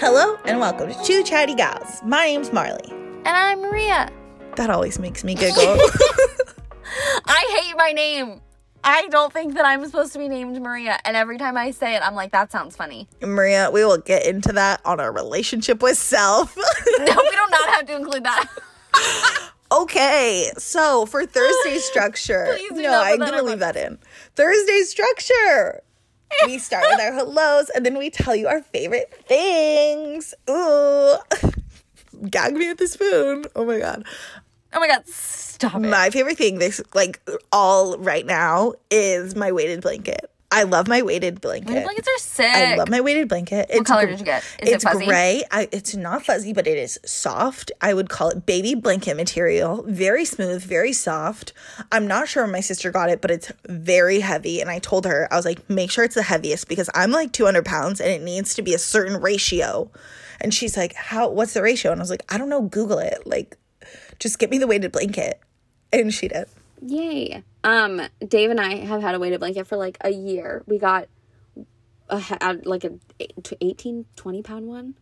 Hello and welcome to Two Chatty Gals. My name's Marley. And I'm Maria. That always makes me giggle. I hate my name. I don't think that I'm supposed to be named Maria. And every time I say it, I'm like, that sounds funny. Maria, we will get into that on our relationship with self. No, we do not have to include that. okay, so for Thursday structure, no, I'm gonna leave that in. Thursday structure. We start with our hellos and then we tell you our favorite things. Ooh. Gag me with the spoon. Oh my god. Oh my God, stop it. My favorite thing this like all right now is my weighted blanket. I love my weighted blanket. My blankets are sick. I love my weighted blanket. It's color gr- did you get? Is it it's fuzzy? gray. I, it's not fuzzy, but it is soft. I would call it baby blanket material. Very smooth, very soft. I'm not sure my sister got it, but it's very heavy. And I told her, I was like, make sure it's the heaviest because I'm like 200 pounds and it needs to be a certain ratio. And she's like, how? What's the ratio? And I was like, I don't know. Google it. Like, just get me the weighted blanket. And she did. Yay. Um, Dave and I have had a weighted blanket for like a year. We got a, like a eight- to 18, 20 pound one.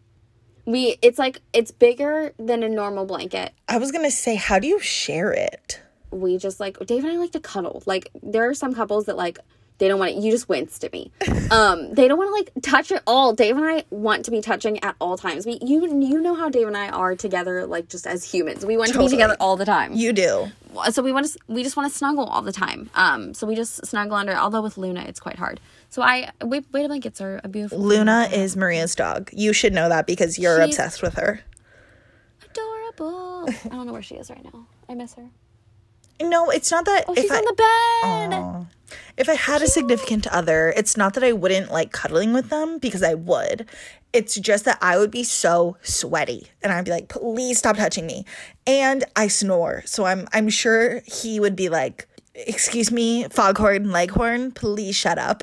We, it's like, it's bigger than a normal blanket. I was gonna say, how do you share it? We just like, Dave and I like to cuddle. Like, there are some couples that like, they don't want to, you just winced at me. Um, they don't want to like touch it all. Dave and I want to be touching at all times. We, you, you know how Dave and I are together, like just as humans. We want to be together all the time. You do. so we want to we just want to snuggle all the time um so we just snuggle under although with luna it's quite hard so i weight weighted blankets are a beautiful Luna is Maria's dog. You should know that because you're She's- obsessed with her. adorable i don't know where she is right now i miss her No, it's not that. oh if she's I, on the bed Aw. If I had a significant other, it's not that I wouldn't like cuddling with them because I would. It's just that I would be so sweaty and I'd be like, please stop touching me. And I snore. So I'm I'm sure he would be like, excuse me, foghorn, leghorn, please shut up.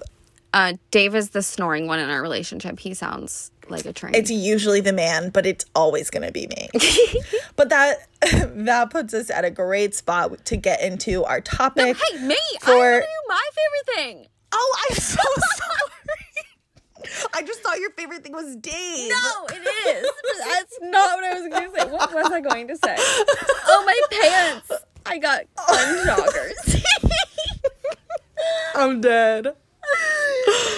uh dave is the snoring one in our relationship he sounds like a train It's usually the man, but it's always gonna be me. but that that puts us at a great spot to get into our topic. hey me i For- to do my favorite thing Oh, I'm so sorry. I just thought your favorite thing was Dave. no it is that's not what i was going to say what was i going to say oh my pants i got fun joggers I'm dead.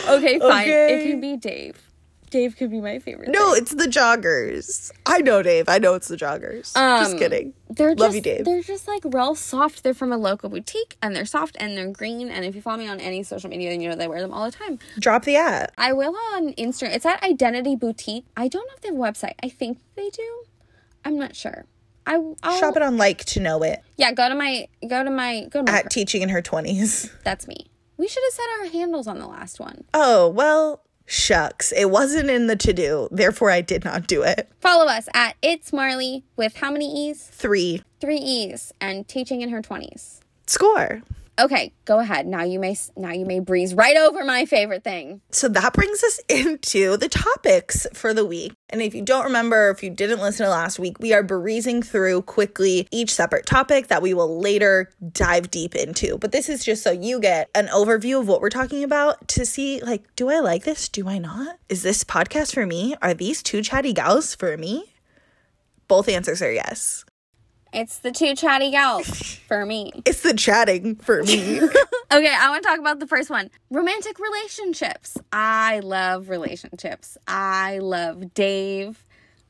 Okay, fine. Okay. It could be Dave. Dave could be my favorite. No, it's the joggers. I know Dave. I know it's the joggers. just Um, kidding. They're Love just, you, Dave. They're just like real soft. They're from a local boutique and they're soft and they're green. And if you follow me on any social media, then you know they wear them all the time. Drop the ad. I will on Instagram. It's at Identity Boutique. I don't know if they have a website. I think they do. I'm not sure. I I'll, Shop it on like to know it Yeah, go to my go to my go to my. at teaching in her 20s. that's me. We should have said our handles on the last one. Oh, well, shucks. It wasn't in the to do. Therefore, I did not do it. Follow us at It's Marley with how many E's? Three. Three E's and teaching in her twenties. Score. Okay, go ahead. Now you may now you may breeze right over my favorite thing. So that brings us into the topics for the week. And if you don't remember, if you didn't listen to last week, we are breezing through quickly each separate topic that we will later dive deep into. But this is just so you get an overview of what we're talking about to see, like, do I like this? Do I not? Is this podcast for me? Are these two chatty gals for me? Both answers are yes. It's the two chatty gals for me. It's the chatting for me. Okay, I want to talk about the first one. Romantic relationships. I love relationships. I love Dave.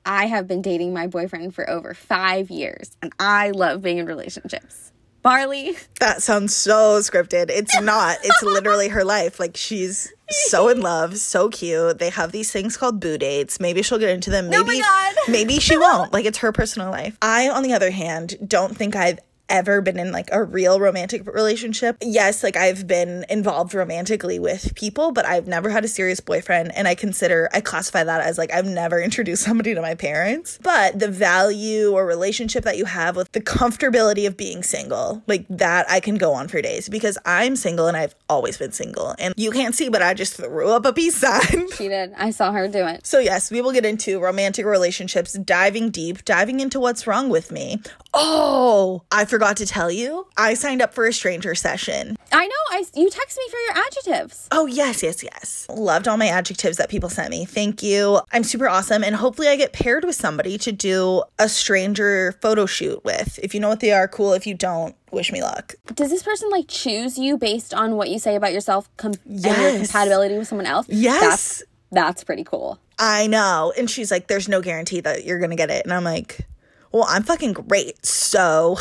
I have been dating my boyfriend for over 5 years and I love being in relationships. Marley. That sounds so scripted. It's not. It's literally her life. Like she's so in love, so cute. They have these things called boo dates. Maybe she'll get into them. Maybe Oh my God. maybe she won't. Like it's her personal life. I, on the other hand, don't think I've ever been in like a real romantic relationship. Yes, like I've been involved romantically with people, but I've never had a serious boyfriend and I consider I classify that as like I've never introduced somebody to my parents. But the value or relationship that you have with the comfortability of being single, like that I can go on for days because I'm single and I've always been single. And you can't see, but I just threw up a peace sign. She did. I saw her do it. So, yes, we will get into romantic relationships, diving deep, diving into what's wrong with me. Oh, I forgot to tell you, I signed up for a stranger session. I know. I you text me for your adjectives. Oh, yes, yes, yes. Loved all my adjectives that people sent me. Thank you. I'm super awesome. And hopefully, I get paired with somebody to do a stranger photo shoot with. If you know what they are, cool. If you don't, wish me luck. Does this person like choose you based on what you say about yourself com- and your compatibility with someone else? Yes. That's that's pretty cool. I know. And she's like, there's no guarantee that you're going to get it. And I'm like, well, I'm fucking great. So,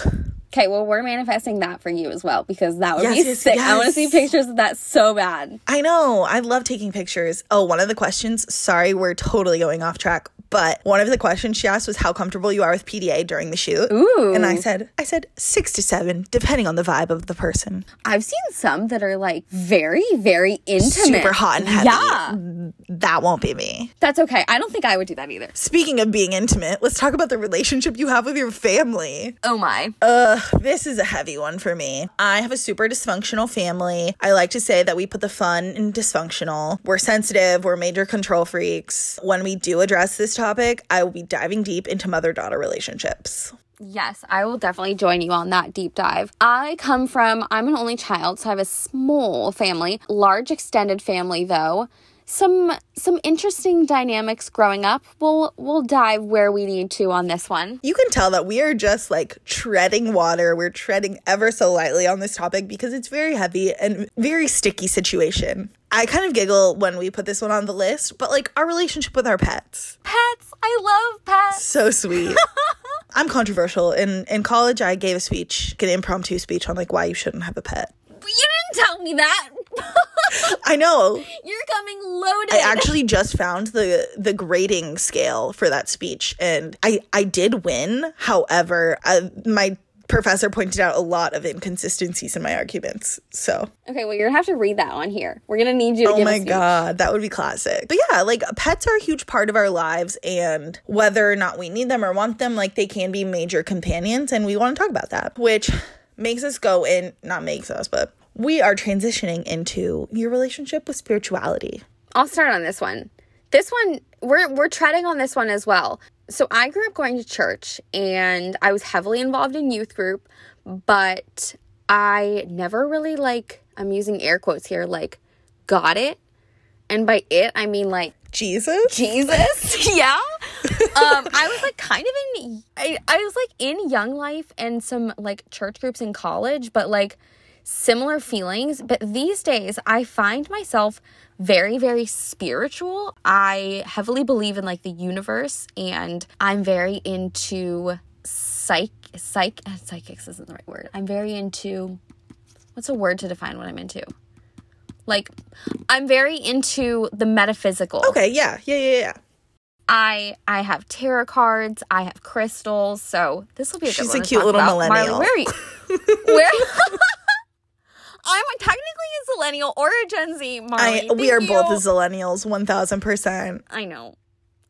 Okay, well, we're manifesting that for you as well because that would Yes, be yes, sick. I want to see pictures of that so bad. I know. I love taking pictures. Oh, one of the questions, sorry, we're totally going off track, but one of the questions she asked was how comfortable you are with PDA during the shoot. Ooh. And I said, I said 6 to 7 depending on the vibe of the person. I've seen some that are like very, very intimate. Super hot and heavy. Yeah. That won't be me. That's okay. I don't think I would do that either. Speaking of being intimate, let's talk about the relationship you have with your family. Oh my. Ugh, this is a heavy one for me. I have a super dysfunctional family. I like to say that we put the fun in dysfunctional. We're sensitive, we're major control freaks. When we do address this topic, I will be diving deep into mother daughter relationships. Yes, I will definitely join you on that deep dive. I come from, I'm an only child, so I have a small family, large extended family though. Some some interesting dynamics growing up. We'll we'll dive where we need to on this one. You can tell that we are just like treading water. We're treading ever so lightly on this topic because it's very heavy and very sticky situation. I kind of giggle when we put this one on the list, but like our relationship with our pets. Pets, I love pets. So sweet. I'm controversial. In in college, I gave a speech, an impromptu speech on like why you shouldn't have a pet. You didn't tell me that. I know. You're coming loaded. I actually just found the the grading scale for that speech, and I I did win. However, I, my professor pointed out a lot of inconsistencies in my arguments. So, okay, well you're gonna have to read that one here. We're gonna need you to oh my god, that would be classic. But yeah, like pets are a huge part of our lives, and whether or not we need them or want them, like they can be major companions, and we want to talk about that, which makes us go in. Not makes us, but we are transitioning into your relationship with spirituality. I'll start on this one. This one, we're we're treading on this one as well. So I grew up going to church and I was heavily involved in youth group, but I never really like I'm using air quotes here, like got it. And by it I mean like Jesus. Jesus. yeah. um, I was like kind of in I, I was like in young life and some like church groups in college, but like similar feelings. But these days I find myself very, very spiritual. I heavily believe in like the universe and I'm very into psych psych uh, psychics isn't the right word. I'm very into what's a word to define what I'm into? Like I'm very into the metaphysical. Okay, yeah, yeah, yeah, yeah. I I have tarot cards, I have crystals, so this will be a good She's a cute little about. millennial. Marley, where are you? where? I'm technically a millennial or a Gen Z. Marley, I we are Thank both you. millennials, one thousand percent. I know,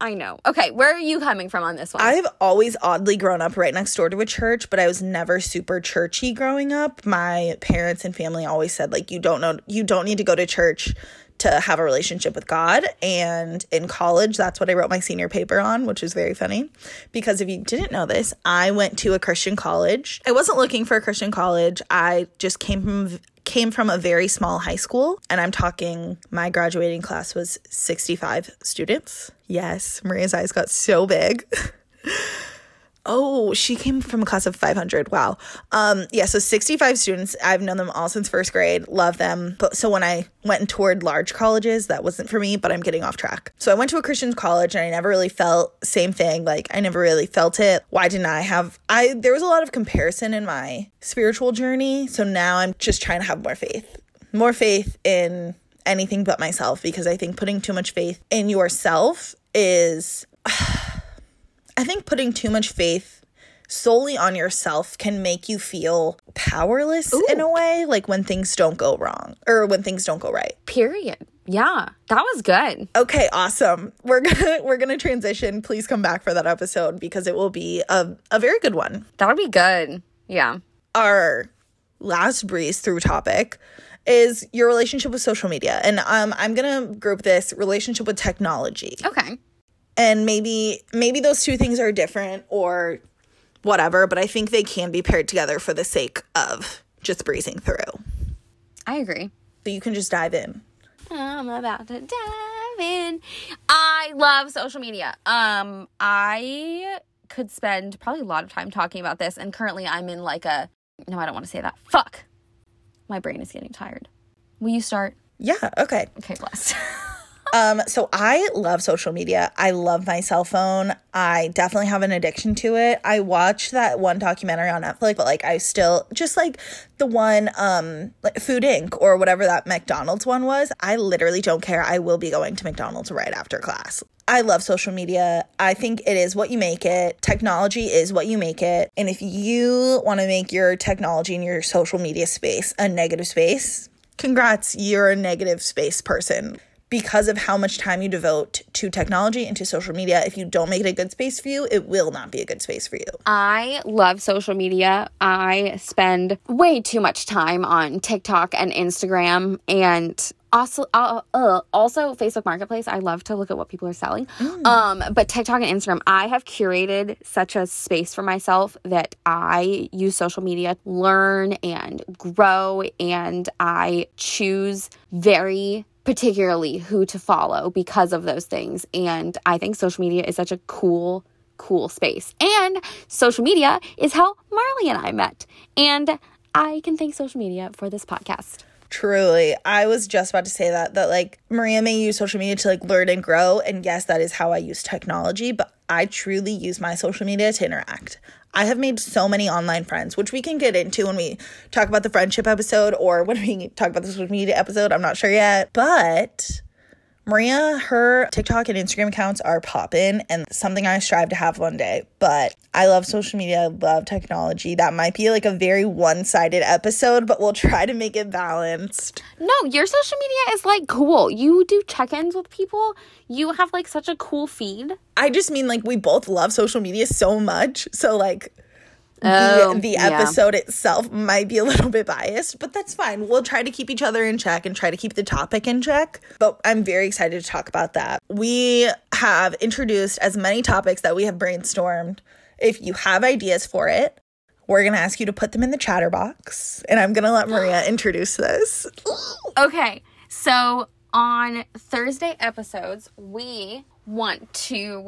I know. Okay, where are you coming from on this one? I've always oddly grown up right next door to a church, but I was never super churchy growing up. My parents and family always said like you don't know you don't need to go to church to have a relationship with God. And in college, that's what I wrote my senior paper on, which is very funny. Because if you didn't know this, I went to a Christian college. I wasn't looking for a Christian college. I just came from came from a very small high school and i'm talking my graduating class was 65 students yes maria's eyes got so big Oh, she came from a class of 500. Wow. Um, yeah, so 65 students. I've known them all since first grade. Love them. But so when I went and toured large colleges, that wasn't for me, but I'm getting off track. So I went to a Christian college and I never really felt same thing. Like I never really felt it. Why didn't I have I there was a lot of comparison in my spiritual journey. So now I'm just trying to have more faith. More faith in anything but myself because I think putting too much faith in yourself is I think putting too much faith solely on yourself can make you feel powerless in a way, like when things don't go wrong or when things don't go right. Period. Yeah, that was good. Okay, awesome. We're gonna we're gonna transition. Please come back for that episode because it will be a, a very good one. That would be good. Yeah. Our last breeze through topic is your relationship with social media. And um I'm gonna group this relationship with technology. Okay. And maybe maybe those two things are different or whatever, but I think they can be paired together for the sake of just breezing through. I agree. So you can just dive in. I'm about to dive in. I love social media. Um, I could spend probably a lot of time talking about this, and currently I'm in like a no, I don't want to say that. Fuck. My brain is getting tired. Will you start? Yeah, okay. Okay, blessed. Um, so I love social media. I love my cell phone. I definitely have an addiction to it. I watched that one documentary on Netflix, but like I still just like the one um like Food Inc. or whatever that McDonald's one was. I literally don't care. I will be going to McDonald's right after class. I love social media. I think it is what you make it. Technology is what you make it. And if you want to make your technology and your social media space a negative space, congrats, you're a negative space person because of how much time you devote to technology and to social media. If you don't make it a good space for you, it will not be a good space for you. I love social media. I spend way too much time on TikTok and Instagram and also uh, uh, also Facebook Marketplace. I love to look at what people are selling. Um, but TikTok and Instagram, I have curated such a space for myself that I use social media, to learn and grow, and I choose very particularly who to follow because of those things. And I think social media is such a cool cool space. And social media is how Marley and I met. And I can thank social media for this podcast. Truly. I was just about to say that that like Maria may use social media to like learn and grow and yes, that is how I use technology, but I truly use my social media to interact. I have made so many online friends, which we can get into when we talk about the friendship episode or when we talk about the social media episode. I'm not sure yet. But Maria, her TikTok and Instagram accounts are popping and something I strive to have one day. But I love social media, I love technology. That might be like a very one sided episode, but we'll try to make it balanced. No, your social media is like cool. You do check ins with people, you have like such a cool feed. I just mean like we both love social media so much. So, like, Oh, the, um, the yeah. episode itself might be a little bit biased, but that's fine. We'll try to keep each other in check and try to keep the topic in check. But I'm very excited to talk about that. We have introduced as many topics that we have brainstormed. If you have ideas for it, we're going to ask you to put them in the chatter box. And I'm going to let Maria introduce this. Okay, so on Thursday episodes, we want to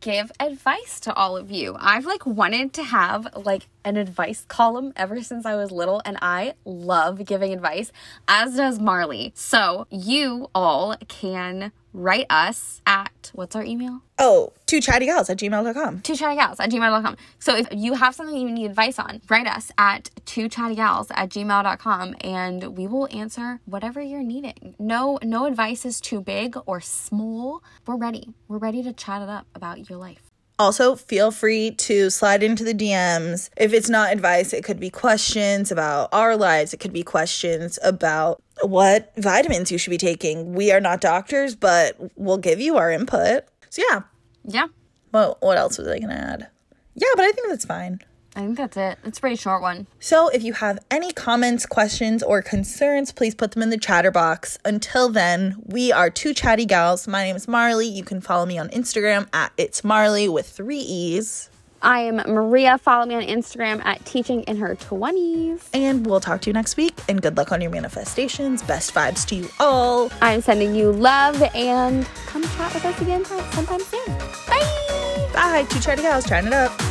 give advice to all of you. I've like wanted to have like an advice column ever since I was little, and I love giving advice, as does Marley. So you all can write us at what's our email? Oh, two chatty gals at gmail.com. two chatty gals at gmail.com. So if you have something you need advice on, write us at two chatty gals at gmail.com and we will answer whatever you're needing. No, no advice is too big or small. We're ready. We're ready to chat it up about your life. Also, feel free to slide into the DMs. If it's not advice, it could be questions about our lives. It could be questions about what vitamins you should be taking. We are not doctors, but we'll give you our input. So yeah. Yeah, Well, what else was I gonna add? Yeah, but I think that's fine. I think that's it. It's a pretty short one. So if you have any comments, questions, or concerns, please put them in the chatter box. Until then, we are two chatty gals. My name is Marley. You can follow me on Instagram at it's Marley with three E's. I am Maria. Follow me on Instagram at teaching in her 20s. And we'll talk to you next week. And good luck on your manifestations. Best vibes to you all. I'm sending you love and come chat with us again sometime soon. Bye. Bye. Two chatty gals trying it up.